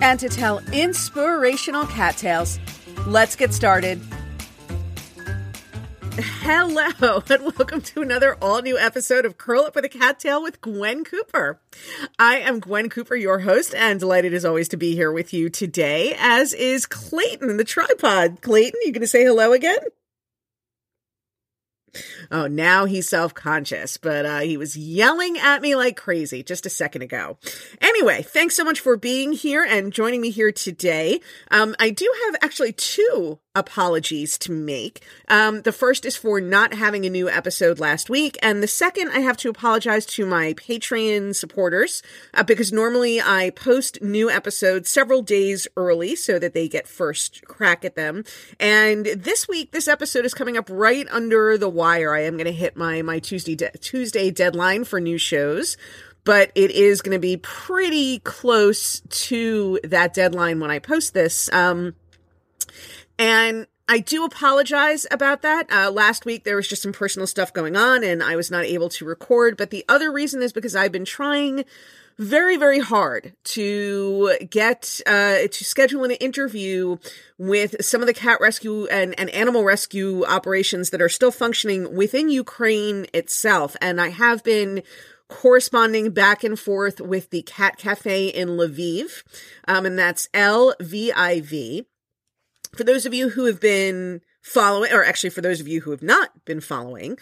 and to tell inspirational cat tales. Let's get started. Hello, and welcome to another all new episode of Curl Up with a Cat Tale with Gwen Cooper. I am Gwen Cooper, your host, and delighted as always to be here with you today, as is Clayton the tripod. Clayton, you going to say hello again? Oh, now he's self conscious, but uh, he was yelling at me like crazy just a second ago. Anyway, thanks so much for being here and joining me here today. Um, I do have actually two apologies to make. Um, the first is for not having a new episode last week, and the second, I have to apologize to my Patreon supporters uh, because normally I post new episodes several days early so that they get first crack at them. And this week, this episode is coming up right under the wire. I am going to hit my my Tuesday de- Tuesday deadline for new shows but it is going to be pretty close to that deadline when I post this. Um, I do apologize about that. Uh, last week there was just some personal stuff going on and I was not able to record. But the other reason is because I've been trying very, very hard to get, uh, to schedule an interview with some of the cat rescue and, and animal rescue operations that are still functioning within Ukraine itself. And I have been corresponding back and forth with the Cat Cafe in Lviv. Um, and that's L V I V for those of you who have been following, or actually for those of you who have not been following,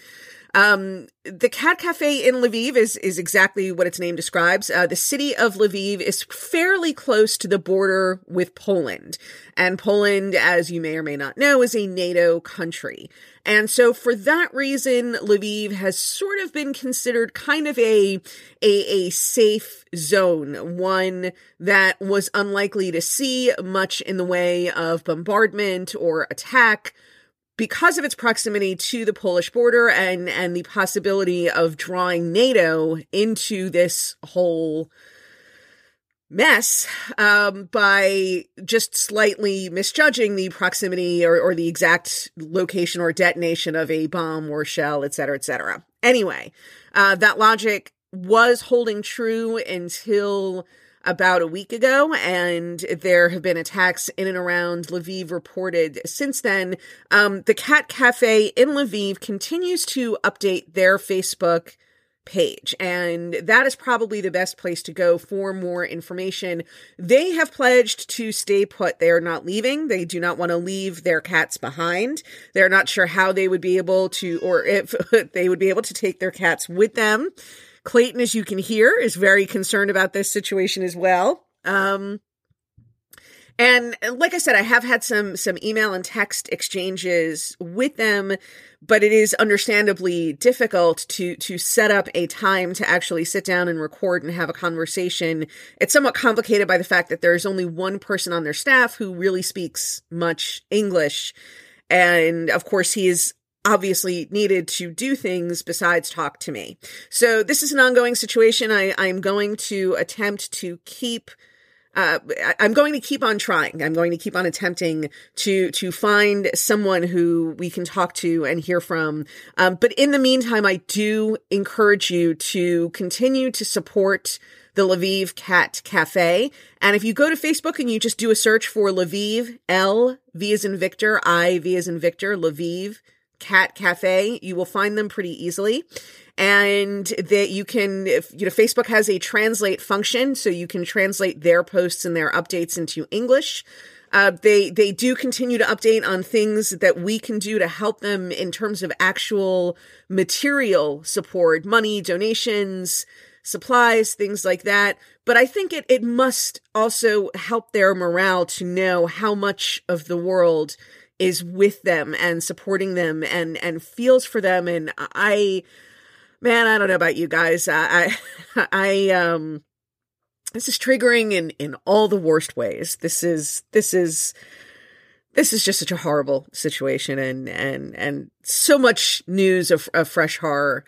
um, the Cat Cafe in Lviv is is exactly what its name describes. Uh, the city of Lviv is fairly close to the border with Poland, and Poland, as you may or may not know, is a NATO country. And so, for that reason, Lviv has sort of been considered kind of a a, a safe zone, one that was unlikely to see much in the way of bombardment or attack because of its proximity to the Polish border and and the possibility of drawing NATO into this whole mess um, by just slightly misjudging the proximity or, or the exact location or detonation of a bomb or shell, et cetera, et cetera. Anyway, uh, that logic was holding true until about a week ago, and there have been attacks in and around Lviv reported since then. Um, the Cat Cafe in Lviv continues to update their Facebook page, and that is probably the best place to go for more information. They have pledged to stay put. They are not leaving. They do not want to leave their cats behind. They're not sure how they would be able to, or if they would be able to take their cats with them. Clayton, as you can hear, is very concerned about this situation as well. Um, and like I said, I have had some some email and text exchanges with them, but it is understandably difficult to to set up a time to actually sit down and record and have a conversation. It's somewhat complicated by the fact that there is only one person on their staff who really speaks much English. And of course, he is obviously needed to do things besides talk to me. So this is an ongoing situation. I, I'm going to attempt to keep uh, I'm going to keep on trying. I'm going to keep on attempting to to find someone who we can talk to and hear from. Um, but in the meantime, I do encourage you to continue to support the Lviv Cat Cafe. And if you go to Facebook and you just do a search for Lviv, L V as in Victor, I V as in Victor, Lviv Cat Cafe. You will find them pretty easily. And that you can, if, you know, Facebook has a translate function, so you can translate their posts and their updates into English. Uh, they they do continue to update on things that we can do to help them in terms of actual material support, money, donations, supplies, things like that. But I think it it must also help their morale to know how much of the world is with them and supporting them and and feels for them. And I man I don't know about you guys. I I I um this is triggering in in all the worst ways. This is this is this is just such a horrible situation. And and and so much news of, of fresh horror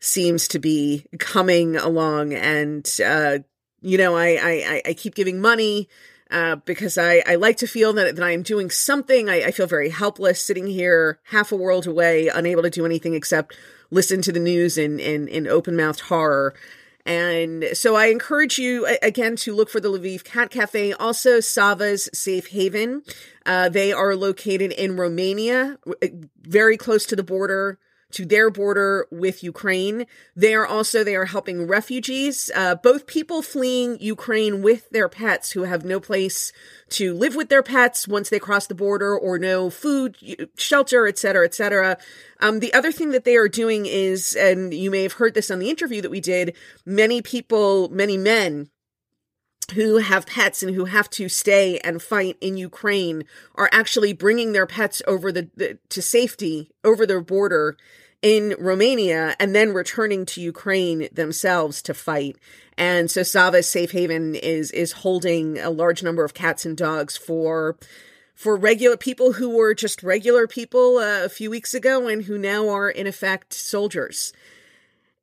seems to be coming along. And uh you know I I I keep giving money uh, because I, I like to feel that, that I am doing something. I, I feel very helpless sitting here half a world away, unable to do anything except listen to the news in, in, in open mouthed horror. And so I encourage you again to look for the Lviv Cat Cafe, also Sava's Safe Haven. Uh, they are located in Romania, very close to the border to their border with Ukraine. They are also they are helping refugees, uh, both people fleeing Ukraine with their pets who have no place to live with their pets once they cross the border, or no food, shelter, etc., etc. Um, the other thing that they are doing is, and you may have heard this on the interview that we did, many people, many men who have pets and who have to stay and fight in Ukraine are actually bringing their pets over the, the to safety over their border in Romania and then returning to Ukraine themselves to fight. And so Sava's Safe Haven is is holding a large number of cats and dogs for for regular people who were just regular people uh, a few weeks ago and who now are in effect soldiers.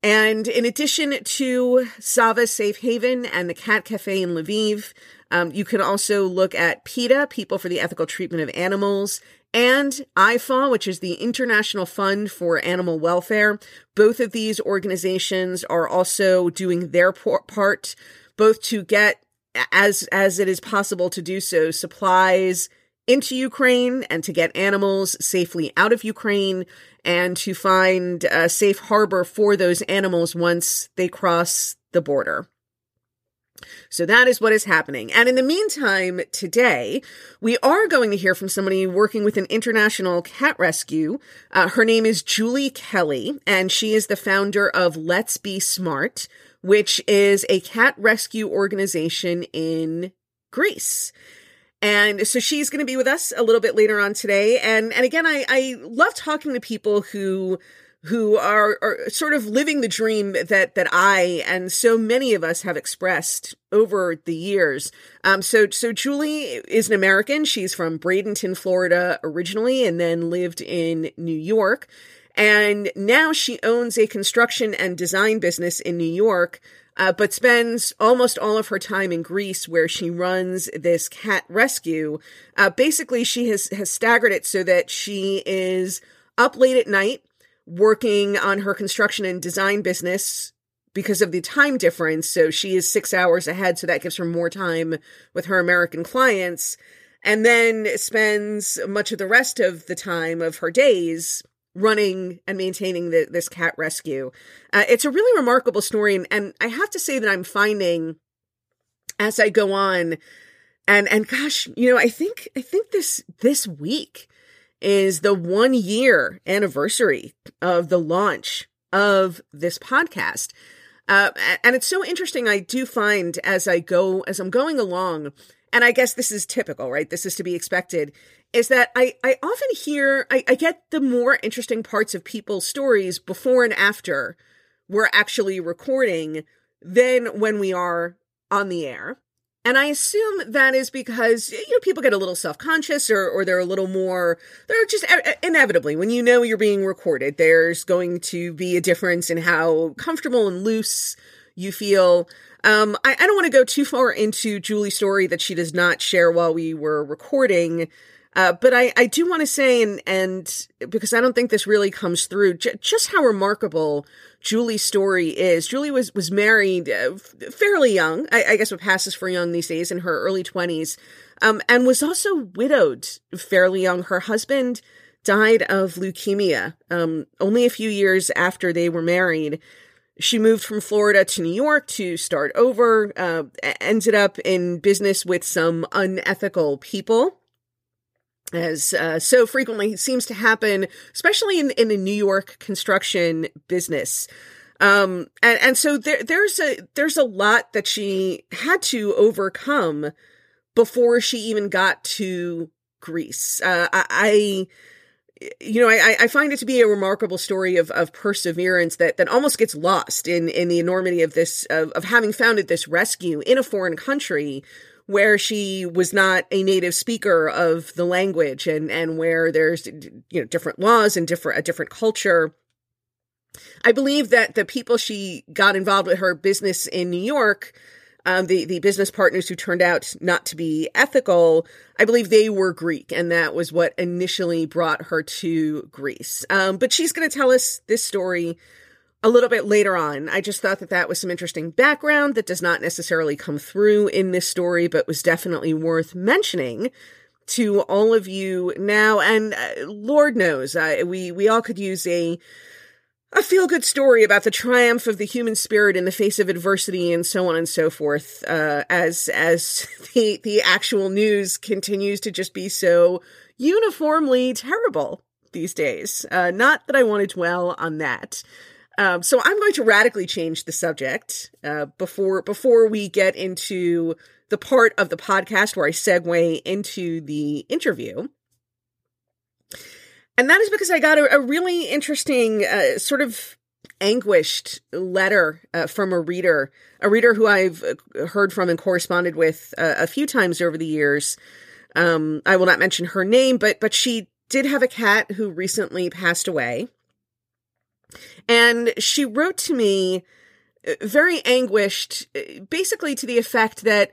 And in addition to Sava's Safe Haven and the Cat Cafe in Lviv, um, you can also look at PETA, People for the Ethical Treatment of Animals, and IFAW, which is the International Fund for Animal Welfare. Both of these organizations are also doing their part, both to get, as as it is possible to do so, supplies into Ukraine and to get animals safely out of Ukraine and to find a safe harbor for those animals once they cross the border. So that is what is happening. And in the meantime, today, we are going to hear from somebody working with an international cat rescue. Uh, her name is Julie Kelly, and she is the founder of Let's Be Smart, which is a cat rescue organization in Greece. And so she's going to be with us a little bit later on today. And, and again, I, I love talking to people who who are, are sort of living the dream that that I and so many of us have expressed over the years. Um, so so Julie is an American. She's from Bradenton, Florida, originally, and then lived in New York. And now she owns a construction and design business in New York, uh, but spends almost all of her time in Greece, where she runs this cat rescue. Uh, basically, she has has staggered it so that she is up late at night working on her construction and design business because of the time difference. So she is six hours ahead. So that gives her more time with her American clients and then spends much of the rest of the time of her days running and maintaining the, this cat rescue. Uh, it's a really remarkable story. And, and I have to say that I'm finding as I go on and, and gosh, you know, I think, I think this, this week, is the one year anniversary of the launch of this podcast. Uh, and it's so interesting. I do find as I go, as I'm going along, and I guess this is typical, right? This is to be expected, is that I, I often hear, I, I get the more interesting parts of people's stories before and after we're actually recording than when we are on the air. And I assume that is because, you know, people get a little self conscious or, or they're a little more, they're just inevitably, when you know you're being recorded, there's going to be a difference in how comfortable and loose you feel. Um, I, I don't want to go too far into Julie's story that she does not share while we were recording. Uh, but I, I do want to say, and, and because I don't think this really comes through, j- just how remarkable Julie's story is. Julie was, was married uh, fairly young. I, I, guess what passes for young these days in her early twenties. Um, and was also widowed fairly young. Her husband died of leukemia, um, only a few years after they were married. She moved from Florida to New York to start over, uh, ended up in business with some unethical people as uh, so frequently seems to happen, especially in in the New York construction business. Um, and and so there there's a there's a lot that she had to overcome before she even got to Greece. Uh, I, I you know, I, I find it to be a remarkable story of, of perseverance that, that almost gets lost in, in the enormity of this, of, of having founded this rescue in a foreign country where she was not a native speaker of the language and, and where there's, you know, different laws and different, a different culture. I believe that the people she got involved with her business in New York um, the the business partners who turned out not to be ethical, I believe they were Greek, and that was what initially brought her to Greece. Um, but she's going to tell us this story a little bit later on. I just thought that that was some interesting background that does not necessarily come through in this story, but was definitely worth mentioning to all of you now. And uh, Lord knows, uh, we we all could use a a feel good story about the triumph of the human spirit in the face of adversity and so on and so forth uh, as as the the actual news continues to just be so uniformly terrible these days uh, not that i want to dwell on that um, so i'm going to radically change the subject uh, before before we get into the part of the podcast where i segue into the interview and that is because I got a, a really interesting, uh, sort of anguished letter uh, from a reader, a reader who I've uh, heard from and corresponded with uh, a few times over the years. Um, I will not mention her name, but but she did have a cat who recently passed away, and she wrote to me uh, very anguished, uh, basically to the effect that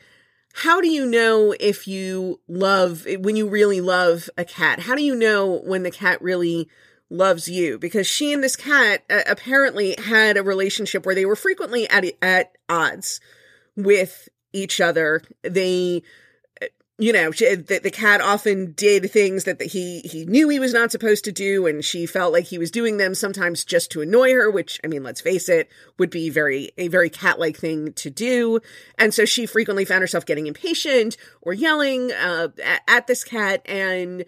how do you know if you love when you really love a cat? How do you know when the cat really loves you? Because she and this cat uh, apparently had a relationship where they were frequently at at odds with each other. They you know, the, the cat often did things that the, he he knew he was not supposed to do, and she felt like he was doing them sometimes just to annoy her. Which, I mean, let's face it, would be very a very cat like thing to do. And so she frequently found herself getting impatient or yelling uh, at, at this cat, and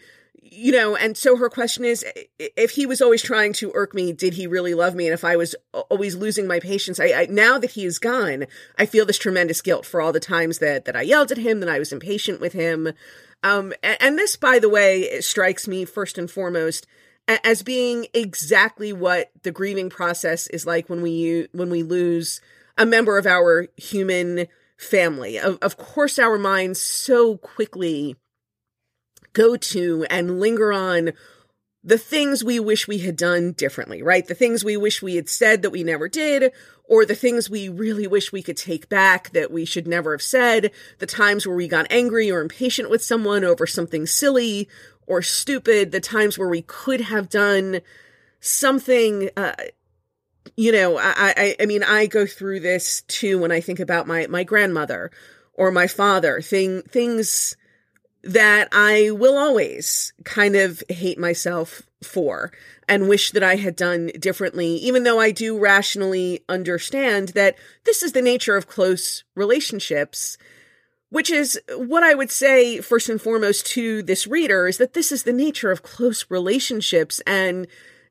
you know, and so her question is if he was always trying to irk me, did he really love me? And if I was always losing my patience, I, I, now that he is gone, I feel this tremendous guilt for all the times that that I yelled at him, that I was impatient with him. Um, and, and this, by the way, strikes me first and foremost as being exactly what the grieving process is like when we when we lose a member of our human family. Of, of course, our minds so quickly go to and linger on the things we wish we had done differently, right? The things we wish we had said that we never did, or the things we really wish we could take back that we should never have said, the times where we got angry or impatient with someone over something silly or stupid, the times where we could have done something, uh, you know, I, I, I mean, I go through this too when I think about my, my grandmother or my father, thing, things, that I will always kind of hate myself for and wish that I had done differently, even though I do rationally understand that this is the nature of close relationships, which is what I would say first and foremost to this reader is that this is the nature of close relationships. And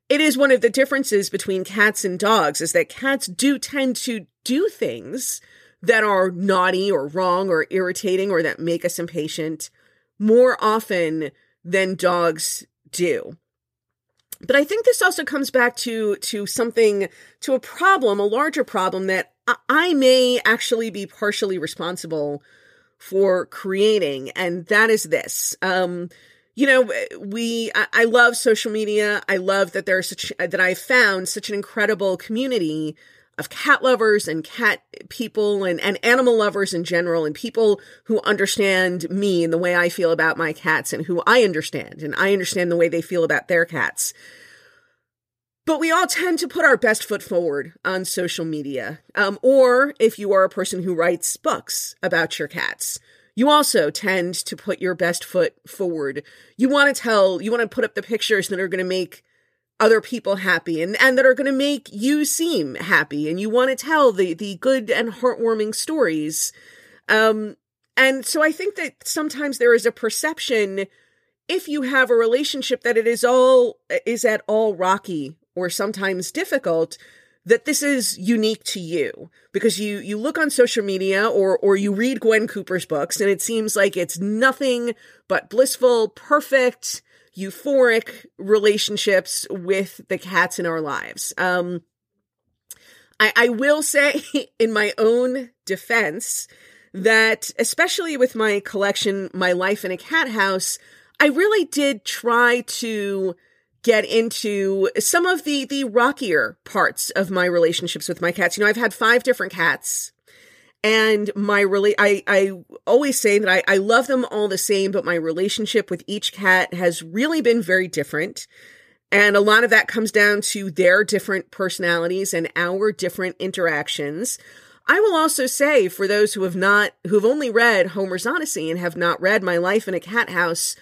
it is one of the differences between cats and dogs is that cats do tend to do things that are naughty or wrong or irritating or that make us impatient more often than dogs do. But I think this also comes back to to something to a problem, a larger problem that I may actually be partially responsible for creating, and that is this. Um, you know, we I, I love social media. I love that there's such that I found such an incredible community of cat lovers and cat people and, and animal lovers in general and people who understand me and the way I feel about my cats and who I understand and I understand the way they feel about their cats. But we all tend to put our best foot forward on social media. Um, or if you are a person who writes books about your cats, you also tend to put your best foot forward. You want to tell, you want to put up the pictures that are going to make other people happy and, and that are going to make you seem happy and you want to tell the, the good and heartwarming stories. Um, and so I think that sometimes there is a perception if you have a relationship that it is all is at all rocky or sometimes difficult that this is unique to you because you you look on social media or or you read Gwen Cooper's books and it seems like it's nothing but blissful, perfect, euphoric relationships with the cats in our lives. Um, I, I will say, in my own defense, that especially with my collection, My Life in a Cat House, I really did try to get into some of the the rockier parts of my relationships with my cats. You know, I've had five different cats and my really I I always say that I I love them all the same, but my relationship with each cat has really been very different. And a lot of that comes down to their different personalities and our different interactions. I will also say for those who have not who've only read Homer's Odyssey and have not read My Life in a Cat House,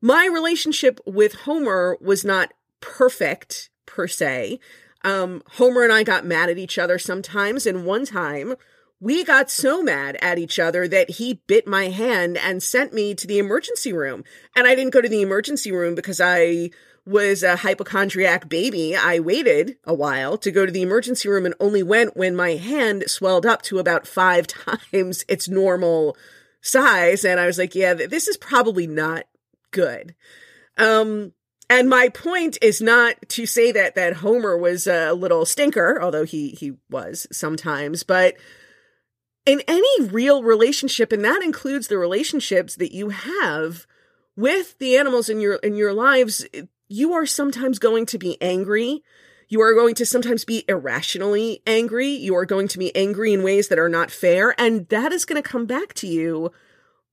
my relationship with Homer was not perfect per se. Um, Homer and I got mad at each other sometimes, and one time we got so mad at each other that he bit my hand and sent me to the emergency room. And I didn't go to the emergency room because I was a hypochondriac baby. I waited a while to go to the emergency room and only went when my hand swelled up to about five times its normal size. And I was like, yeah, this is probably not good. Um, and my point is not to say that that Homer was a little stinker, although he he was sometimes, but in any real relationship, and that includes the relationships that you have with the animals in your in your lives, you are sometimes going to be angry. You are going to sometimes be irrationally angry. You are going to be angry in ways that are not fair, and that is going to come back to you.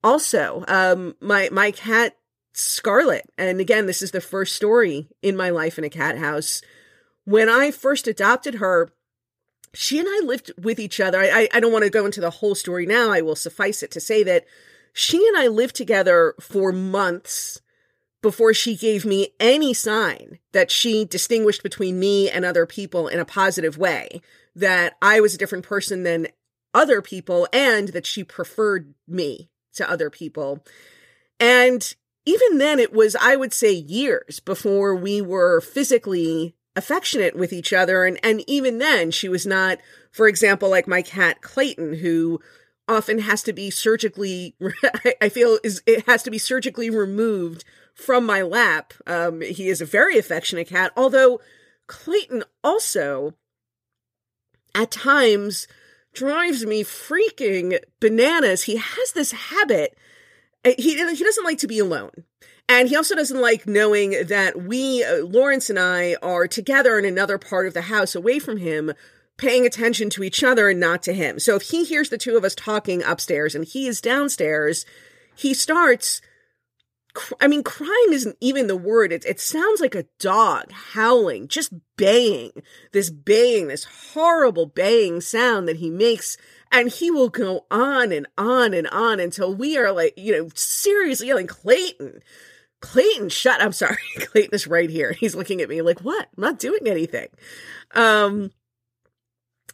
Also, um, my my cat Scarlett. And again, this is the first story in my life in a cat house. When I first adopted her, she and I lived with each other. I, I don't want to go into the whole story now. I will suffice it to say that she and I lived together for months before she gave me any sign that she distinguished between me and other people in a positive way, that I was a different person than other people, and that she preferred me to other people. And even then it was i would say years before we were physically affectionate with each other. And and even then she was not for example like my cat clayton who often has to be surgically i feel is it has to be surgically removed from my lap. Um he is a very affectionate cat although clayton also at times drives me freaking bananas. He has this habit uh, he he doesn't like to be alone. And he also doesn't like knowing that we, uh, Lawrence and I, are together in another part of the house away from him, paying attention to each other and not to him. So if he hears the two of us talking upstairs and he is downstairs, he starts I mean, crying isn't even the word. It, it sounds like a dog howling, just baying, this baying, this horrible baying sound that he makes. And he will go on and on and on until we are like, you know, seriously yelling, Clayton, Clayton, shut. I'm sorry. Clayton is right here. He's looking at me like, what? I'm not doing anything. Um,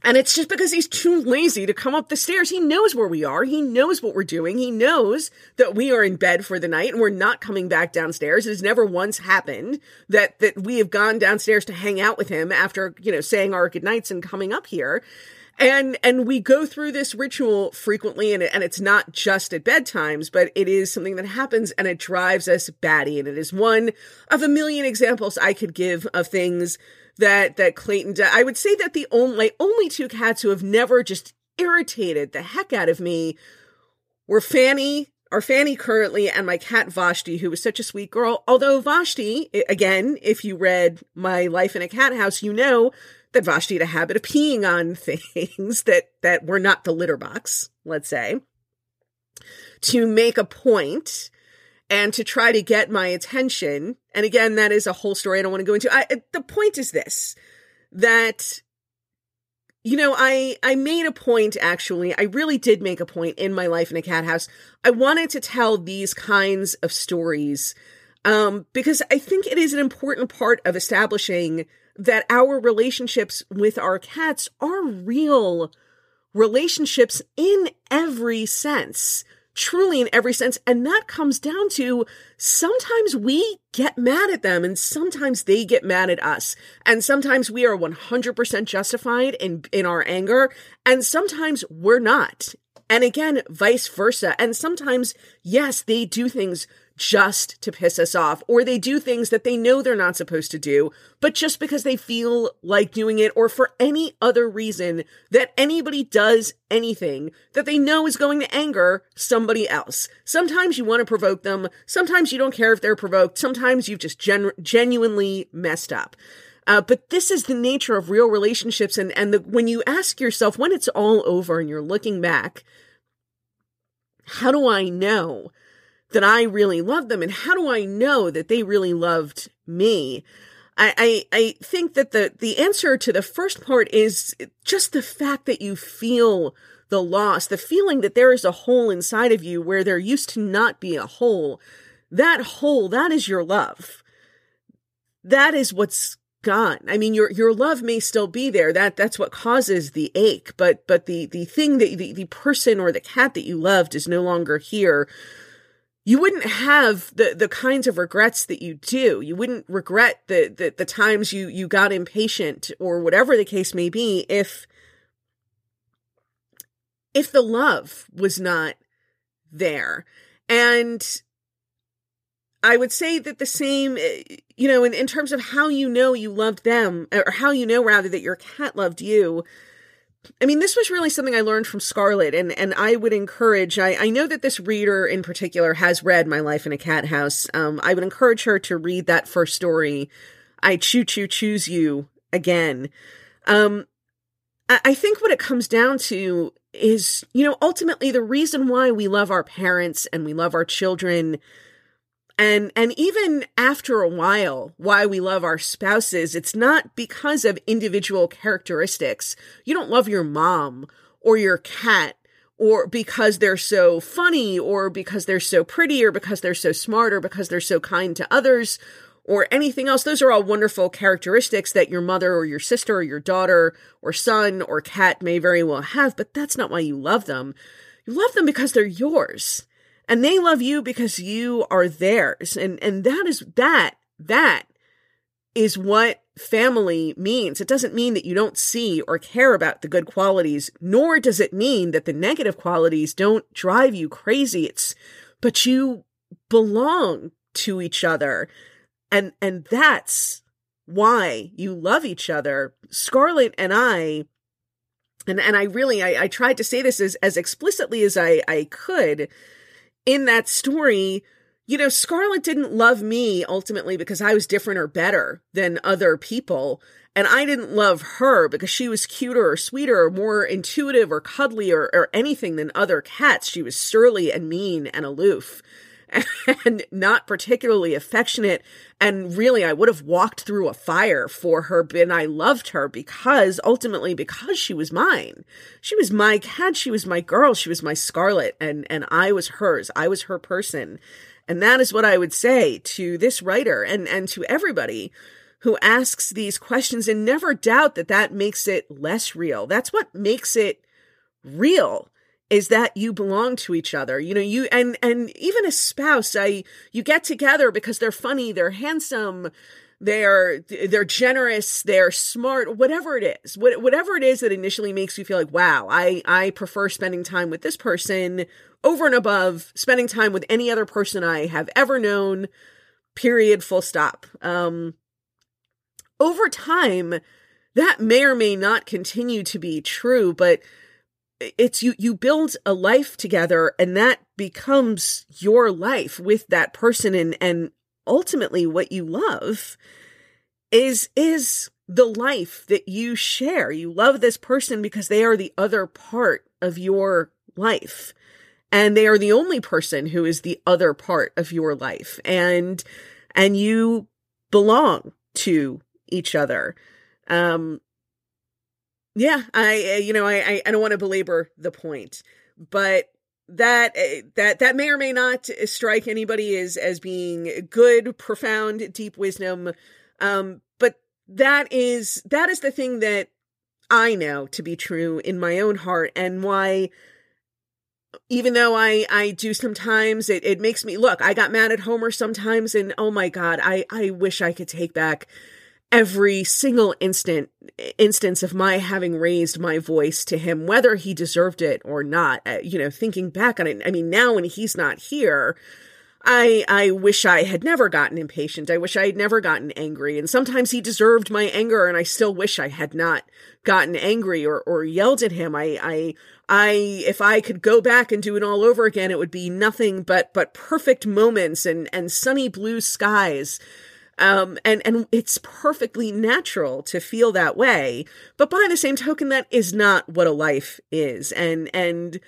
and it's just because he's too lazy to come up the stairs. He knows where we are. He knows what we're doing. He knows that we are in bed for the night and we're not coming back downstairs. It has never once happened that, that we have gone downstairs to hang out with him after, you know, saying our goodnights and coming up here. And, and we go through this ritual frequently and, and it's not just at bedtimes, but it is something that happens and it drives us batty. And it is one of a million examples I could give of things that that Clayton does. I would say that the only only two cats who have never just irritated the heck out of me were Fanny, our Fanny currently, and my cat Vashti, who was such a sweet girl. Although Vashti, again, if you read My Life in a Cat House, you know that Vashti had a habit of peeing on things that that were not the litter box, let's say, to make a point and to try to get my attention. And again, that is a whole story I don't want to go into. I, the point is this that you know i i made a point actually i really did make a point in my life in a cat house i wanted to tell these kinds of stories um because i think it is an important part of establishing that our relationships with our cats are real relationships in every sense truly in every sense. And that comes down to sometimes we get mad at them and sometimes they get mad at us. And sometimes we are 100% justified in, in our anger and sometimes we're not. And again, vice versa. And sometimes, yes, they do things just to piss us off, or they do things that they know they're not supposed to do, but just because they feel like doing it, or for any other reason that anybody does anything that they know is going to anger somebody else. Sometimes you want to provoke them, sometimes you don't care if they're provoked, sometimes you've just gen- genuinely messed up. Uh, but this is the nature of real relationships, and and the, when you ask yourself when it's all over and you're looking back, how do I know? That I really love them and how do I know that they really loved me? I, I, I think that the, the answer to the first part is just the fact that you feel the loss, the feeling that there is a hole inside of you where there used to not be a hole. That hole, that is your love. That is what's gone. I mean, your your love may still be there. That that's what causes the ache. But but the the thing that the, the person or the cat that you loved is no longer here you wouldn't have the the kinds of regrets that you do. You wouldn't regret the the, the times you you got impatient or whatever the case may be if if the love was not there. And I would say that the same, eh, you know, in, in terms of how you know you loved them, or how you know rather that your cat loved you, I mean, this was really something I learned from Scarlett, and, and I would encourage. I, I know that this reader in particular has read My Life in a Cat House. Um, I would encourage her to read that first story. I choo choo choose you again. Um, I, I think what it comes down to is, you know, ultimately the reason why we love our parents and we love our children and and even after a while why we love our spouses it's not because of individual characteristics. You don't love your mom or your cat or because they're so funny or because they're so pretty or because they're so smart or because they're so kind to others or anything else. Those are all wonderful characteristics that your mother or your sister or your daughter or son or cat may very well have but that's not why you love them. You love them because they're yours and they love you because you are theirs. And and that is that that is what family means. It doesn't mean that you don't see or care about the good qualities nor does it mean that the negative qualities don't drive you crazy. It's but you belong to each other. And and that's why you love each other. Scarlett and i and and i really i, I tried to say this as as explicitly as i i could in that story, you know, Scarlett didn't love me ultimately because I was different or better than other people. And I didn't love her because she was cuter or sweeter or more intuitive or cuddly or, or anything than other cats. She was surly and mean and aloof and not particularly affectionate. And really, I would have walked through a fire for her, and I loved her because ultimately, because she was mine. She was my cat. She was my girl. She was my Scarlett, and and I was hers. I was her person, and that is what I would say to this writer and and to everybody who asks these questions, and never doubt that that makes it less real. That's what makes it real is that you belong to each other. You know you and and even a spouse i you get together because they're funny they're handsome they're they're generous they're smart whatever it is. Whatever it is that initially makes you feel like wow i i prefer spending time with this person over and above spending time with any other person i have ever known period full stop. Um over time that may or may not continue to be true but it's you you build a life together and that becomes your life with that person and and ultimately what you love is is the life that you share. You love this person because they are the other part of your life and they are the only person who is the other part of your life and and you belong to each other. Um yeah, I you know I I don't want to belabor the point, but that eh, that that may or may not strike anybody as as being good, profound, deep wisdom. Um, but that is that is the thing that I know to be true in my own heart, and why even though I I do sometimes it, it makes me look I got mad at Homer sometimes and oh my god I I wish I could take back every single instant instance of my having raised my voice to him whether he deserved it or not uh, you know thinking back on it i mean now when he's not here I I wish I had never gotten impatient. I wish I had never gotten angry. And sometimes he deserved my anger and I still wish I had not gotten angry or or yelled at him. I I I if I could go back and do it all over again, it would be nothing but but perfect moments and and sunny blue skies. Um, and and it's perfectly natural to feel that way, but by the same token, that is not what a life is. And and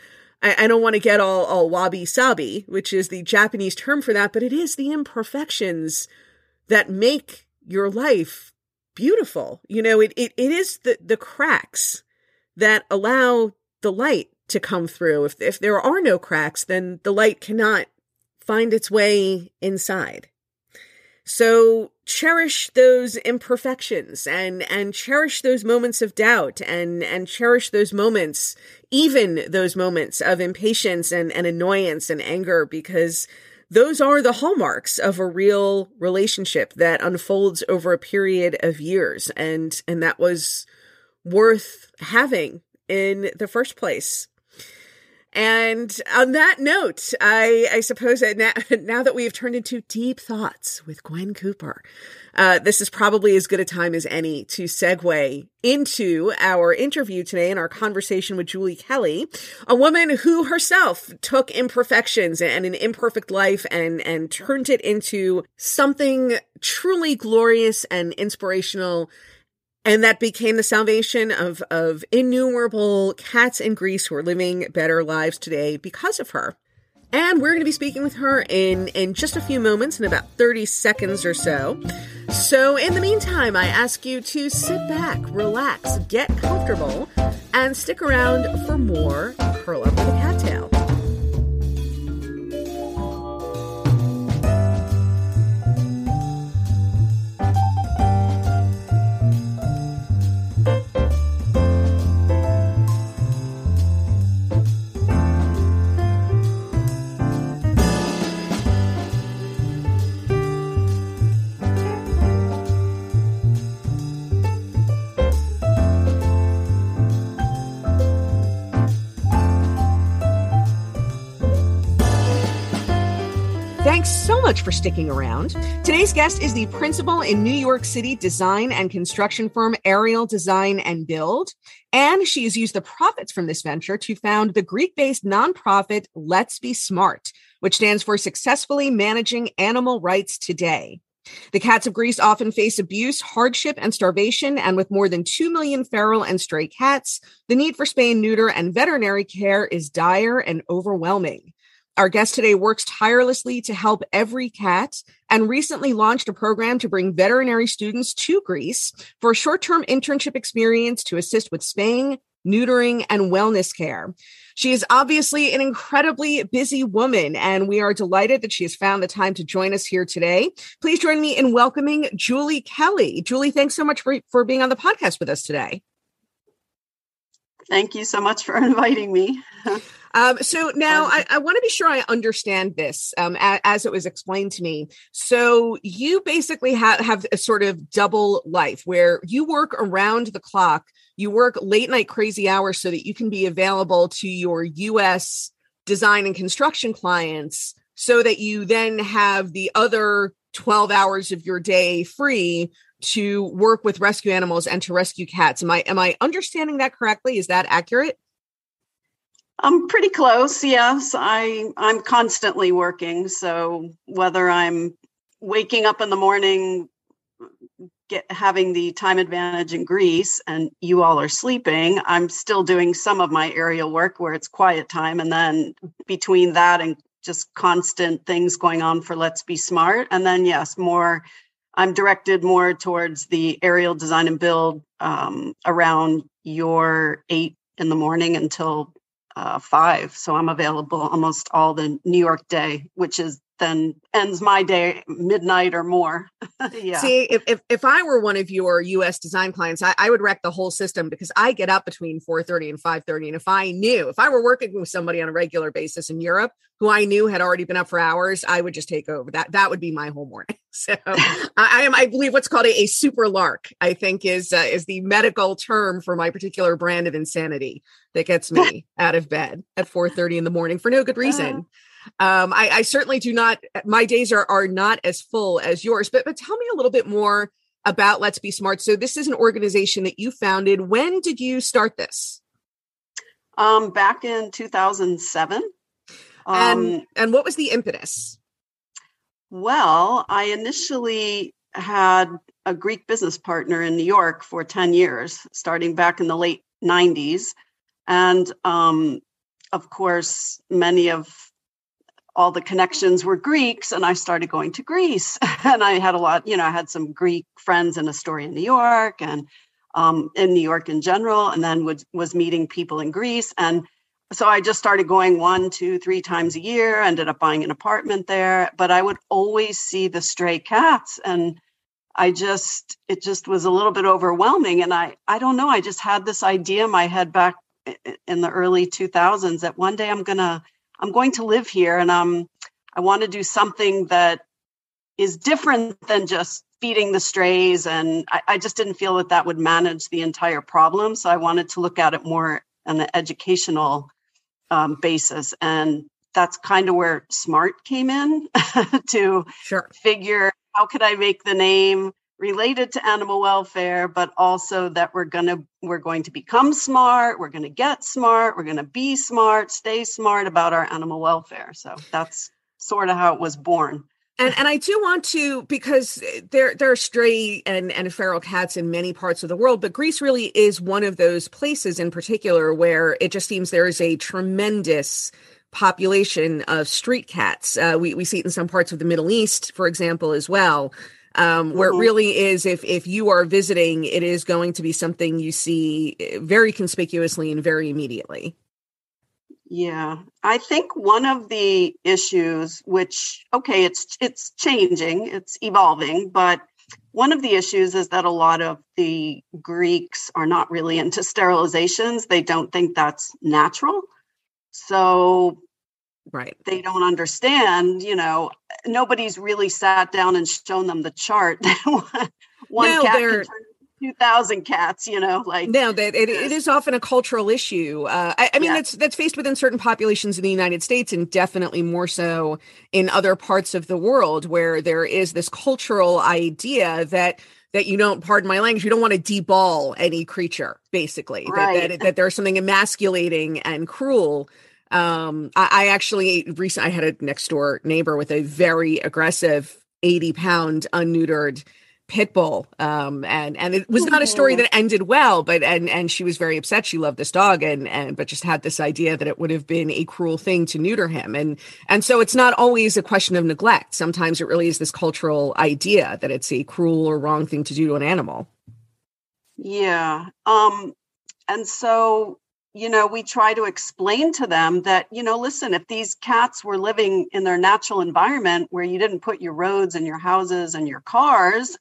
I, I don't want to get all, all wabi sabi, which is the Japanese term for that, but it is the imperfections that make your life beautiful. You know, it, it, it is the, the cracks that allow the light to come through. If, if there are no cracks, then the light cannot find its way inside. So cherish those imperfections and and cherish those moments of doubt and and cherish those moments even those moments of impatience and, and annoyance and anger because those are the hallmarks of a real relationship that unfolds over a period of years. And and that was worth having in the first place and on that note, I, I suppose that now, now that we have turned into deep thoughts with Gwen Cooper, uh, this is probably as good a time as any to segue into our interview today and our conversation with Julie Kelly, a woman who herself took imperfections and an imperfect life and, and turned it into something truly glorious and inspirational and that became the salvation of, of innumerable cats in Greece who are living better lives today because of her. And we're going to be speaking with her in, in just a few moments, in about 30 seconds or so. So, in the meantime, I ask you to sit back, relax, get comfortable, and stick around for more Curl Up much for sticking around. Today's guest is the principal in New York City design and construction firm Aerial Design and Build. And she has used the profits from this venture to found the Greek based nonprofit Let's Be Smart, which stands for Successfully Managing Animal Rights Today. The cats of Greece often face abuse, hardship, and starvation, and with more than 2 million feral and stray cats, the need for spay neuter and veterinary care is dire and overwhelming. Our guest today works tirelessly to help every cat and recently launched a program to bring veterinary students to Greece for a short term internship experience to assist with spaying, neutering, and wellness care. She is obviously an incredibly busy woman, and we are delighted that she has found the time to join us here today. Please join me in welcoming Julie Kelly. Julie, thanks so much for, for being on the podcast with us today. Thank you so much for inviting me. Um, so now I, I want to be sure I understand this um, a, as it was explained to me. So you basically have, have a sort of double life where you work around the clock, you work late night crazy hours so that you can be available to your US design and construction clients so that you then have the other 12 hours of your day free to work with rescue animals and to rescue cats. Am I am I understanding that correctly? Is that accurate? I'm pretty close. Yes, I I'm constantly working. So whether I'm waking up in the morning, get having the time advantage in Greece, and you all are sleeping, I'm still doing some of my aerial work where it's quiet time, and then between that and just constant things going on for Let's Be Smart, and then yes, more. I'm directed more towards the aerial design and build um, around your eight in the morning until uh, five. So I'm available almost all the New York day, which is then ends my day midnight or more. yeah. See, if, if, if I were one of your US design clients, I, I would wreck the whole system because I get up between 4:30 and 5:30. And if I knew, if I were working with somebody on a regular basis in Europe who I knew had already been up for hours, I would just take over. That that would be my whole morning. So I, I am, I believe, what's called a, a super lark. I think is uh, is the medical term for my particular brand of insanity that gets me out of bed at 4:30 in the morning for no good reason. Um, I, I certainly do not. My days are are not as full as yours. But but tell me a little bit more about Let's Be Smart. So this is an organization that you founded. When did you start this? Um, back in 2007. Um, and and what was the impetus? Well, I initially had a Greek business partner in New York for 10 years, starting back in the late 90s. And um, of course, many of all the connections were Greeks, and I started going to Greece. and I had a lot, you know, I had some Greek friends in Astoria, New York, and um, in New York in general, and then was, was meeting people in Greece. And so I just started going one, two, three times a year, ended up buying an apartment there. But I would always see the stray cats. And I just, it just was a little bit overwhelming. And I, I don't know, I just had this idea in my head back in the early 2000s that one day I'm going to, I'm going to live here and um, I want to do something that is different than just feeding the strays. And I, I just didn't feel that that would manage the entire problem. So I wanted to look at it more on an educational um, basis. And that's kind of where smart came in to sure. figure how could I make the name related to animal welfare, but also that we're gonna we're going to become smart, we're gonna get smart, we're gonna be smart, stay smart about our animal welfare. So that's sort of how it was born. And and I do want to because there there are stray and and feral cats in many parts of the world, but Greece really is one of those places in particular where it just seems there is a tremendous population of street cats. Uh, we we see it in some parts of the Middle East, for example, as well. Um, where mm-hmm. it really is, if if you are visiting, it is going to be something you see eh, very conspicuously and very immediately. Yeah, I think one of the issues, which okay, it's it's changing, it's evolving, but one of the issues is that a lot of the Greeks are not really into sterilizations. They don't think that's natural. So right they don't understand you know nobody's really sat down and shown them the chart one no, cat can turn 2000 cats you know like no that it, it is often a cultural issue uh, I, I, mean yeah. that's that's faced within certain populations in the united states and definitely more so in other parts of the world where there is this cultural idea that that you don't pardon my language you don't want to deball any creature basically right. that, that, that there's something emasculating and cruel um I, I actually recently i had a next door neighbor with a very aggressive 80 pound unneutered pit bull um and and it was not a story that ended well but and and she was very upset. She loved this dog and and but just had this idea that it would have been a cruel thing to neuter him. And and so it's not always a question of neglect. Sometimes it really is this cultural idea that it's a cruel or wrong thing to do to an animal. Yeah um and so you know, we try to explain to them that, you know, listen, if these cats were living in their natural environment where you didn't put your roads and your houses and your cars,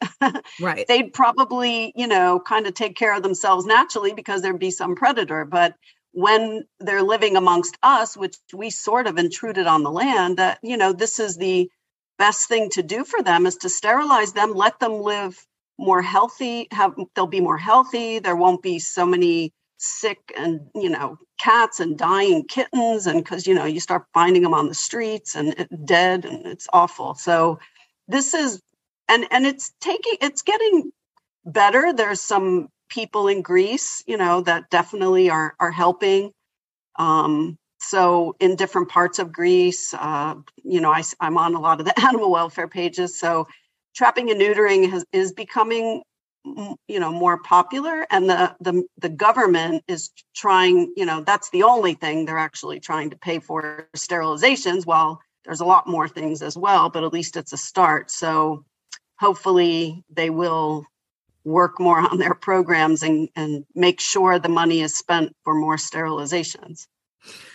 right. they'd probably, you know, kind of take care of themselves naturally because there'd be some predator. But when they're living amongst us, which we sort of intruded on the land, that, you know, this is the best thing to do for them is to sterilize them, let them live more healthy, have they'll be more healthy. There won't be so many sick and you know cats and dying kittens and because you know you start finding them on the streets and dead and it's awful. So this is and and it's taking it's getting better. There's some people in greece you know that definitely are are helping. Um so in different parts of greece uh you know I, i'm on a lot of the animal welfare pages. So trapping and neutering has, is becoming you know more popular and the, the the government is trying you know that's the only thing they're actually trying to pay for sterilizations while there's a lot more things as well but at least it's a start. So hopefully they will work more on their programs and and make sure the money is spent for more sterilizations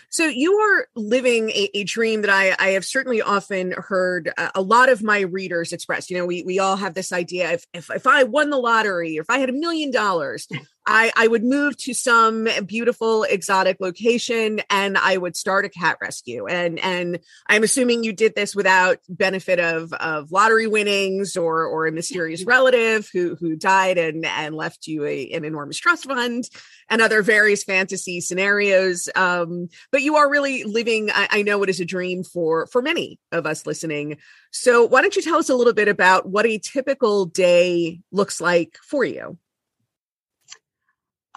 so you are living a, a dream that I, I, have certainly often heard a, a, lot of my readers express. You know, we we all have this idea if if, if I won the lottery, or if I had a million dollars, I, I would move to some beautiful exotic location and I would start a cat rescue. And and I'm assuming you did this without benefit of of lottery winnings or or a mysterious relative who who died and and left you a, an enormous trust fund and other various fantasy scenarios. Um, but you are really living. I, I know it is a dream for for many of us listening. So why don't you tell us a little bit about what a typical day looks like for you?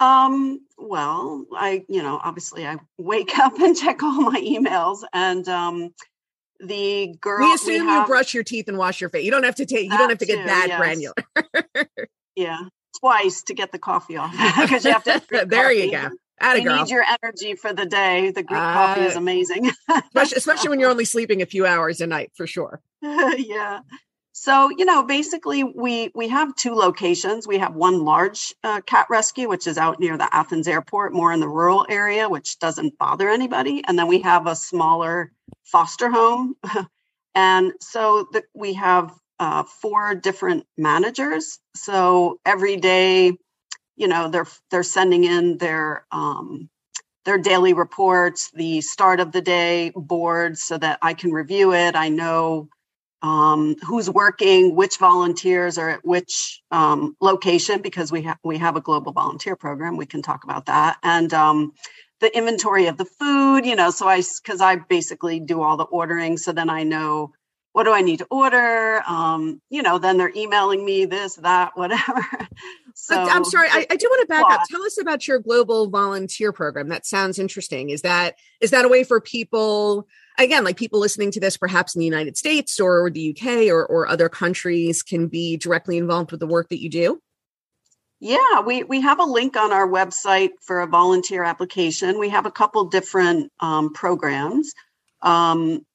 Um, well, I, you know, obviously I wake up and check all my emails and um the girl we assume we have, you brush your teeth and wash your face. You don't have to take you don't have to get too, that yes. granular. yeah. Twice to get the coffee off because you have to there you go. Atta you need your energy for the day. The Greek uh, coffee is amazing. especially, especially when you're only sleeping a few hours a night for sure. yeah. So, you know, basically we we have two locations. We have one large uh, cat rescue which is out near the Athens airport, more in the rural area, which doesn't bother anybody, and then we have a smaller foster home. and so the, we have uh, four different managers. So every day, you know, they're they're sending in their um, their daily reports, the start of the day boards, so that I can review it. I know um, who's working, which volunteers are at which um, location, because we have we have a global volunteer program. We can talk about that, and um, the inventory of the food. You know, so I because I basically do all the ordering, so then I know what do I need to order. Um, you know, then they're emailing me this, that, whatever. So I'm sorry, I, I do want to back up. Tell us about your global volunteer program. That sounds interesting. Is that is that a way for people? again, like people listening to this, perhaps in the United States or the UK or, or other countries, can be directly involved with the work that you do? Yeah, we, we have a link on our website for a volunteer application. We have a couple different um, programs. Um,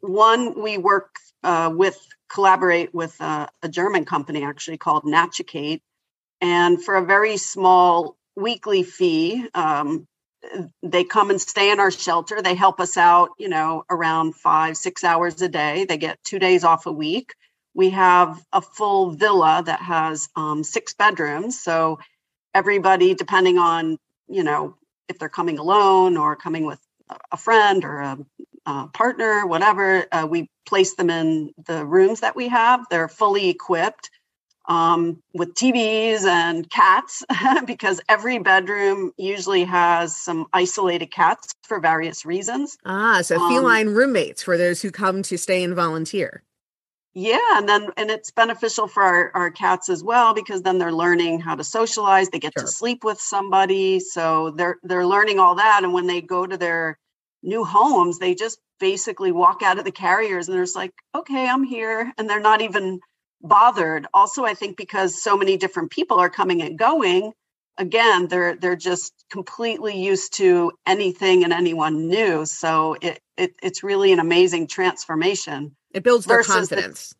one, we work uh, with, collaborate with a, a, German company actually called Natucate. And for a very small weekly fee, um, they come and stay in our shelter. They help us out, you know, around five, six hours a day. They get two days off a week. We have a full villa that has um, six bedrooms. So everybody, depending on, you know, if they're coming alone or coming with a friend or a, a partner, whatever, uh, we place them in the rooms that we have. They're fully equipped um, with TVs and cats because every bedroom usually has some isolated cats for various reasons. Ah, so um, feline um, roommates for those who come to stay and volunteer. Yeah, and then and it's beneficial for our, our cats as well because then they're learning how to socialize. They get sure. to sleep with somebody, so they're they're learning all that. And when they go to their new homes, they just basically walk out of the carriers and they're just like, okay, I'm here, and they're not even bothered. Also i think because so many different people are coming and going again they're they're just completely used to anything and anyone new. So it, it it's really an amazing transformation it builds their confidence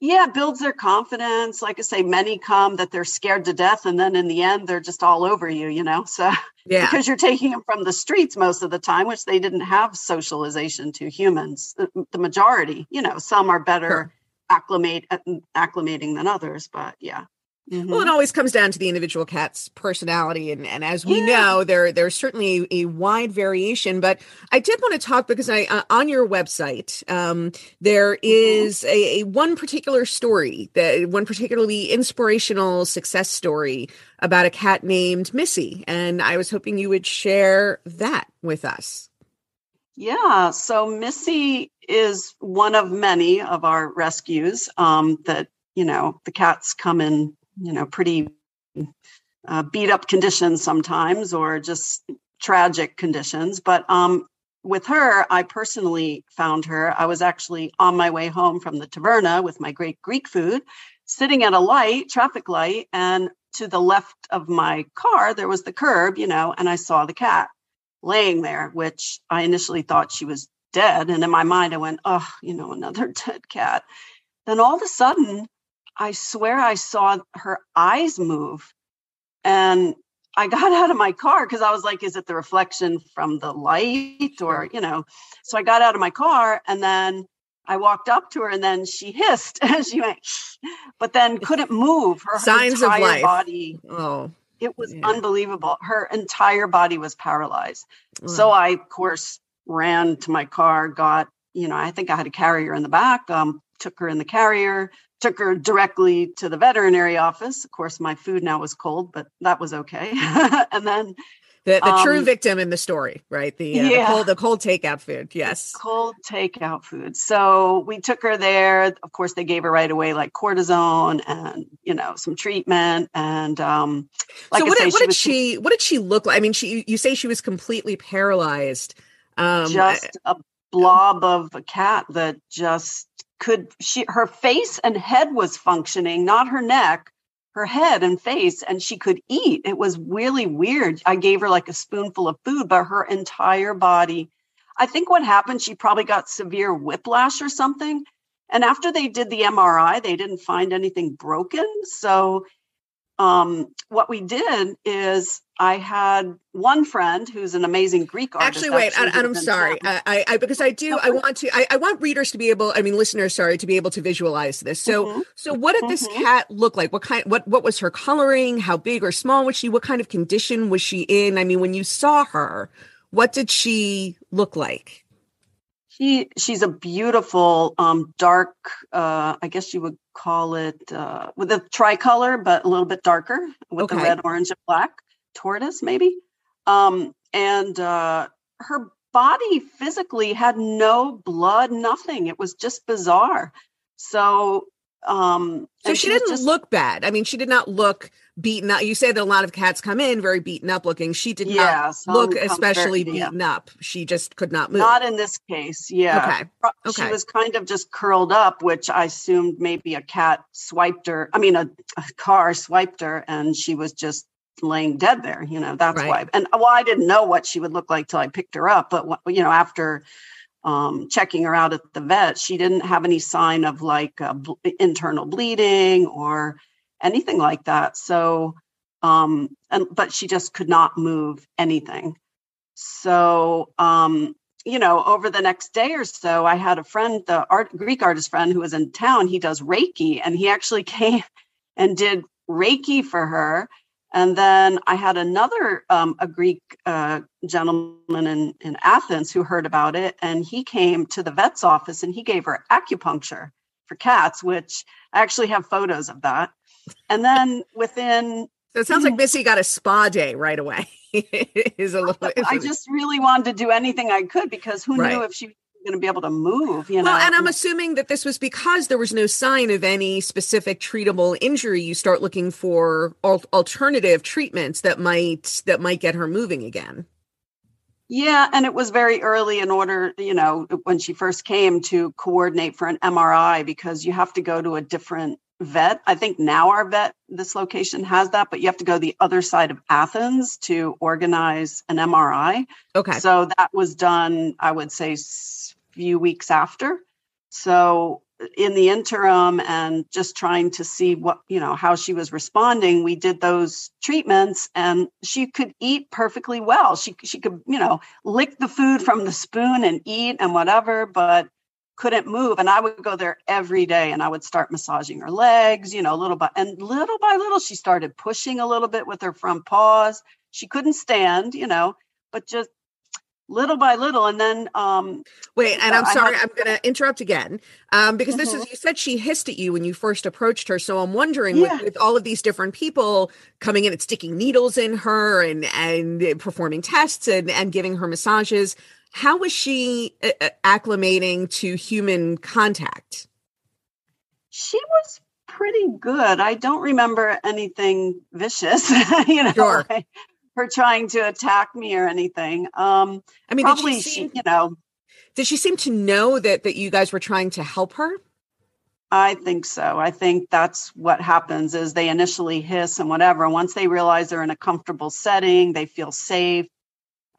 the, yeah builds their confidence. Like i say many come that they're scared to death and then in the end they're just all over you you know? So yeah. because you're taking them from the streets most of the time which they didn't have socialization to humans the, the majority you know? Some are better sure acclimate uh, acclimating than others but yeah Mm-hmm. Well, it always comes down to the individual cat's personality, and, and as we yeah. know, there there's certainly a, wide variation. But I did want to talk because I uh, on your website um, there mm-hmm. is mm-hmm. a, a, one particular story that one particularly inspirational success story about a cat named Missy, and I was hoping you would share that with us. Yeah, so Missy is one of many of our rescues um, that, you know, the cats come in, you know, pretty uh, beat up conditions sometimes or just tragic conditions. But um, with her, I personally found her. I was actually on my way home from the taverna with my great Greek food, sitting at a light, traffic light, and to the left of my car, there was the curb, you know, and I saw the cat laying there, which I initially thought she was dead. And in my mind, I went, oh, you know, another dead cat. Then all of a sudden, I swear I saw her eyes move. And I got out of my car because I was like, is it the reflection from the light or, you know? So I got out of my car and then I walked up to her and then she hissed and she went, but then couldn't move. Her signs entire of life. body. Oh. It was yeah. unbelievable. Her entire body was paralyzed. So I, of course, ran to my car, got, you know, I think I had a carrier in the back, um, took her in the carrier, took her directly to the veterinary office. Of course, my food now was cold, but that was okay. and then The, the um, true victim in the story, right? The, uh, yeah. the cold the cold takeout food. Yes. Cold takeout food. So we took her there. Of course, they gave her right away like cortisone and you know some treatment and um. Like so what, say, did, what she did she what did she look like? I mean, she you say she was completely paralyzed. Um, just a blob of a cat that just could she her face and head was functioning, not her neck her head and face and she could eat. It was really weird. I gave her like a spoonful of food, but her entire body. I think what happened, she probably got severe whiplash or something. And after they did the MRI, they didn't find anything broken. So um, what we did is I had one friend who's an amazing Greek artist. Actually, wait, and I'm sorry, I, I, because I do, I want to, I, I, want readers to be able, I mean, listeners, sorry, to be able to visualize this. So, mm-hmm. so what did this mm-hmm. cat look like? What kind, what, what was her coloring? How big or small was she? What kind of condition was she in? I mean, when you saw her, what did she look like? She she's a beautiful um, dark. Uh, I guess you would call it uh, with a tricolor, but a little bit darker with okay. the red, orange, and black tortoise, maybe. Um, and uh, her body physically had no blood, nothing. It was just bizarre. So um so she, she didn't just, look bad i mean she did not look beaten up you say that a lot of cats come in very beaten up looking she did yeah, not look especially very, beaten yeah. up she just could not move not in this case yeah okay. okay she was kind of just curled up which i assumed maybe a cat swiped her i mean a, a car swiped her and she was just laying dead there you know that's right. why and well i didn't know what she would look like till i picked her up but you know after um, checking her out at the vet, she didn't have any sign of like uh, internal bleeding or anything like that. So, um, and but she just could not move anything. So, um, you know, over the next day or so, I had a friend, the art Greek artist friend who was in town. He does Reiki, and he actually came and did Reiki for her and then I had another um, a Greek uh, gentleman in, in Athens who heard about it, and he came to the vet's office and he gave her acupuncture for cats, which I actually have photos of that. And then within so it sounds like Missy got a spa day right away. is a little. I just really wanted to do anything I could because who right. knew if she going to be able to move you know well and i'm assuming that this was because there was no sign of any specific treatable injury. You start looking for al- alternative treatments that might that might get her moving again. Yeah and it was very early in order you know when she first came to coordinate for an mri because you have to go to a different vet. I think now our vet this location has that but you have to go the other side of athens to organize an mri okay. So that was done i would say few weeks after. So in the interim and just trying to see what you know how she was responding we did those treatments and she could eat perfectly well. She she could you know lick the food from the spoon and eat and whatever but couldn't move and i would go there every day and i would start massaging her legs you know little by and little by little she started pushing a little bit with her front paws she couldn't stand you know but just little by little and then um wait and i'm sorry i'm gonna interrupt again um because mm-hmm. this is you said she hissed at you when you first approached her so i'm wondering yeah. with, with, all of these different people coming in and sticking needles in her and and performing tests and and giving her massages how was she uh, uh acclimating to human contact she was pretty good i don't remember anything vicious you know sure her trying to attack me or anything. Um, I mean, probably she, seem, she, you know. Did she seem to know that that you guys were trying to help her? I think so. I think that's what happens is they initially hiss and whatever. Once they realize they're in a comfortable setting, they feel safe.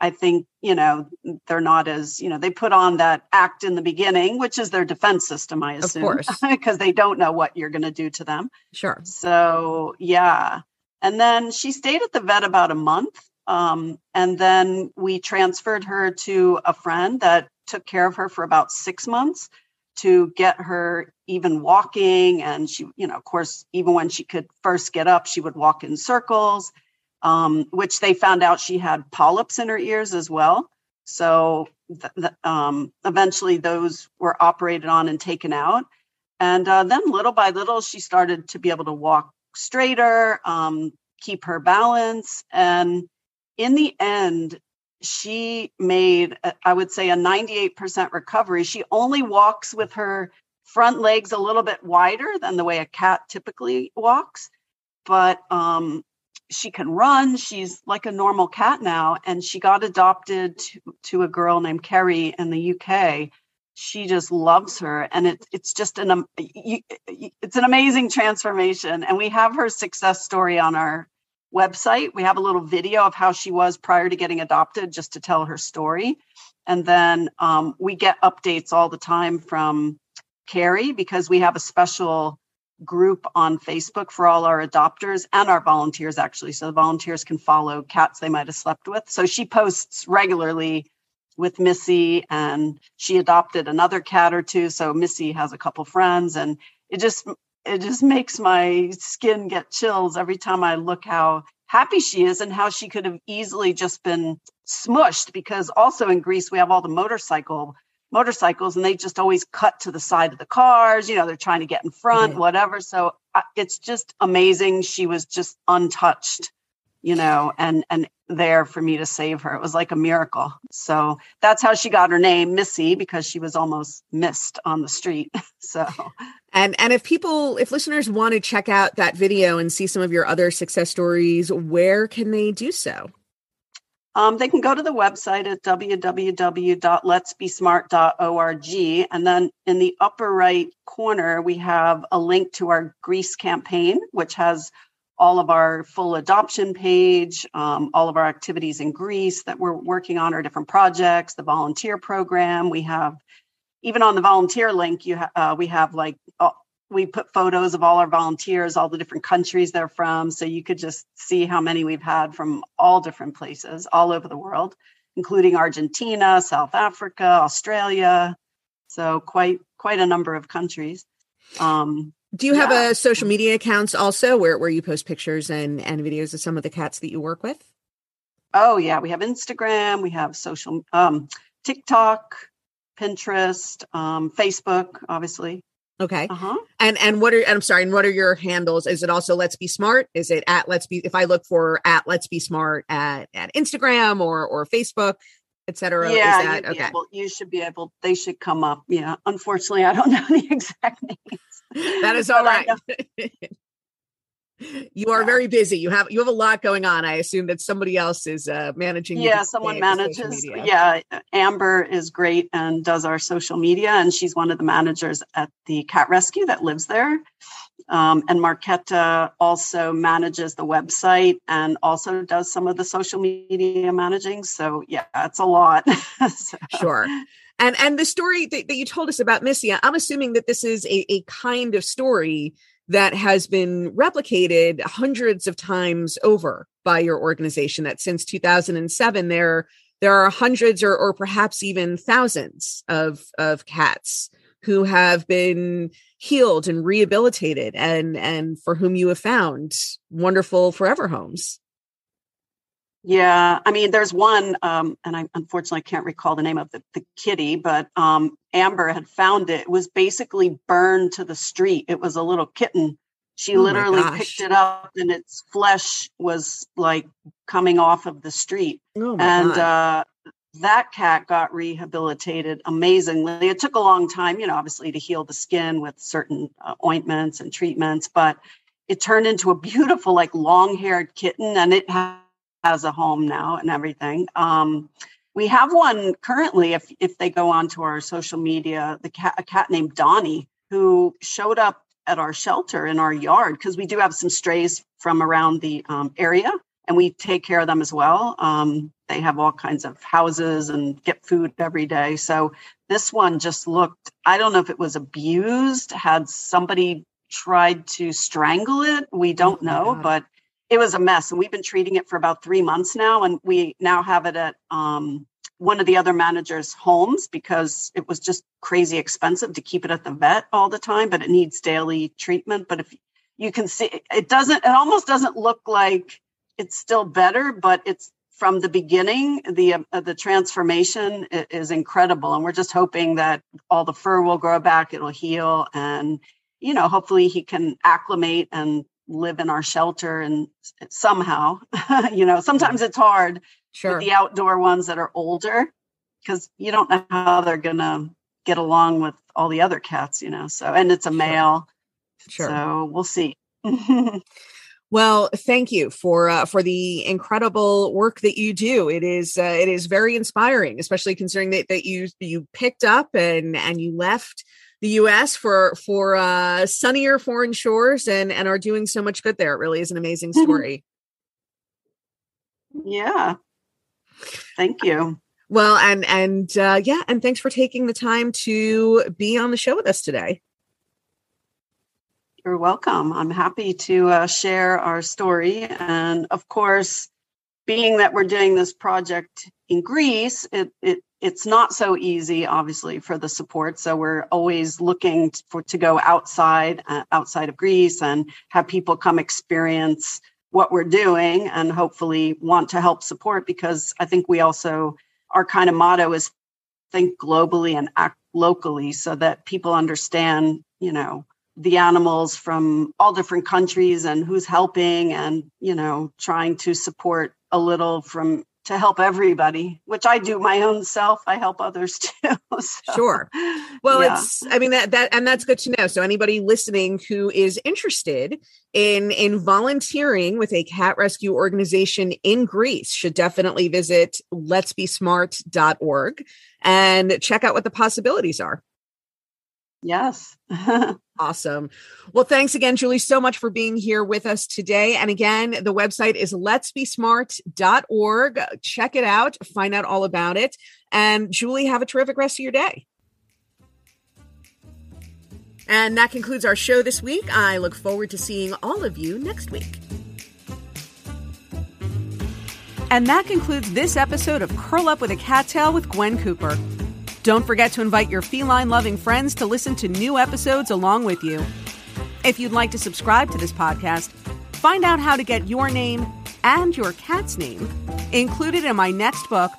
I think, you know, they're not as, you know, they put on that act in the beginning, which is their defense system, I assume, because they don't know what you're going to do to them. Sure. So, yeah. And then she stayed at the vet about a month. Um, and then we transferred her to a friend that took care of her for about six months to get her even walking. And she, you know, of course, even when she could first get up, she would walk in circles, um, which they found out she had polyps in her ears as well. So th- th- um, eventually those were operated on and taken out. And uh, then little by little, she started to be able to walk straighter, um, keep her balance. And in the end, she made, I would say, a 98% recovery. She only walks with her front legs a little bit wider than the way a cat typically walks, but um, she can run. She's like a normal cat now, and she got adopted to, to a girl named Kerry in the UK. She just loves her, and it, it's just an um, it's an amazing transformation. And we have her success story on our website. We have a little video of how she was prior to getting adopted, just to tell her story. And then um, we get updates all the time from Carrie because we have a special group on Facebook for all our adopters and our volunteers, actually. So the volunteers can follow cats they might have slept with. So she posts regularly with Missy, and she adopted another cat or two. So Missy has a couple friends, and it just it just makes my skin get chills every time I look how happy she is and how she could have easily just been smushed because also in Greece we have all the motorcycle motorcycles and they just always cut to the side of the cars you know they're trying to get in front whatever. So uh, it's just amazing she was just untouched you know and and there for me to save her. It was like a miracle. So that's how she got her name missy because she was almost missed on the street. So. And and if people if listeners want to check out that video and see some of your other success stories where can they do so um, they can go to the website at www.letsbesmart.org. And then in the upper right corner, we have a link to our Greece campaign, which has all of our full adoption page, um, all of our activities in Greece that we're working on, our different projects, the volunteer program. We have, even on the volunteer link, you ha- uh, we have like we put photos of all our volunteers, all the different countries they're from. So you could just see how many we've had from all different places all over the world, including Argentina, South Africa, Australia. So quite quite a number of countries. Um, Do you have a social media accounts also where, where you post pictures and, and videos of some of the cats that you work with? Oh yeah, we have Instagram, we have social um, TikTok, Pinterest, um, Facebook, obviously. Okay. Uh-huh. And and what are and I'm sorry, and what are your handles? Is it also Let's Be Smart? Is it at Let's Be if I look for at Let's Be Smart at, at Instagram or or Facebook, etc. Yeah, that, okay. Able, you should be able they should come up. Yeah. Unfortunately, I don't know the exact names. That is all right. you are yeah. very busy. You have you have a lot going on. I assume that somebody else is uh, managing. Yeah, someone manages. Yeah, Amber is great and does our social media, and she's one of the managers at the cat rescue that lives there. Um, and Marquetta also manages the website and also does some of the social media managing. So yeah, it's a lot. so. Sure. And and the story that, that you told us about Missy, I'm assuming that this is a, a kind of story that has been replicated hundreds of times over by your organization that since 2007 there there are hundreds or, or perhaps even thousands of of cats who have been healed and rehabilitated and and for whom you have found wonderful forever homes yeah, I mean, there's one, um, and I unfortunately can't recall the name of the, the kitty, but um, Amber had found it. It was basically burned to the street. It was a little kitten. She oh literally picked it up, and its flesh was like coming off of the street. Oh and uh, that cat got rehabilitated amazingly. It took a long time, you know, obviously to heal the skin with certain uh, ointments and treatments, but it turned into a beautiful, like long haired kitten, and it had has a home now and everything. Um, we have one currently. If if they go onto our social media, the cat a cat named Donnie who showed up at our shelter in our yard because we do have some strays from around the um, area and we take care of them as well. Um, they have all kinds of houses and get food every day. So this one just looked, I don't know if it was abused, had somebody tried to strangle it. We don't oh know, but it was a mess and we've been treating it for about three months now and we now have it at um, one of the other managers homes because it was just crazy expensive to keep it at the vet all the time but it needs daily treatment. But if you can see it doesn't it almost doesn't look like it's still better but it's from the beginning the uh, the transformation is incredible and we're just hoping that all the fur will grow back it'll heal and you know hopefully he can acclimate and live in our shelter and somehow you know sometimes it's hard sure. with the outdoor ones that are older because you don't know how they're gonna get along with all the other cats you know so and it's a male Sure. so we'll see Well, thank you for uh, for the incredible work that you do. It is uh, it is very inspiring, especially considering that, that you you picked up and and you left the U.S. for for uh, sunnier foreign shores and and are doing so much good there. It really is an amazing story. yeah thank you well, and and uh, yeah, and thanks for taking the time to be on the show with us today. You're welcome. I'm happy to uh, share our story. And of course, being that we're doing this project in Greece, it, it it's not so easy, obviously, for the support. So we're always looking for to go outside, uh, outside of Greece, and have people come experience what we're doing, and hopefully want to help support. Because I think we also our kind of motto is think globally and act locally, so that people understand, you know, the animals from all different countries and who's helping and you know trying to support a little from to help everybody which i do my own self. I help others too so, sure. Well yeah. it's i mean that that and that's good to know. So anybody listening who is interested in in volunteering with a cat rescue organization in greece should definitely visit let's be smart.org and check out what the possibilities are Yes. awesome. Well, thanks again, Julie, so much for being here with us today. And again, the website is letsbesmart.org. Check it out, find out all about it. And Julie, have a terrific rest of your day. And that concludes our show this week. I look forward to seeing all of you next week. And that concludes this episode of Curl Up with a Cat Tale with Gwen Cooper. Don't forget to invite your feline loving friends to listen to new episodes along with you. If you'd like to subscribe to this podcast, find out how to get your name and your cat's name included in my next book,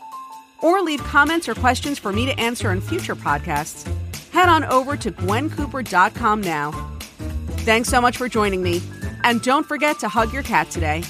or leave comments or questions for me to answer in future podcasts, head on over to gwencooper.com now. Thanks so much for joining me, and don't forget to hug your cat today.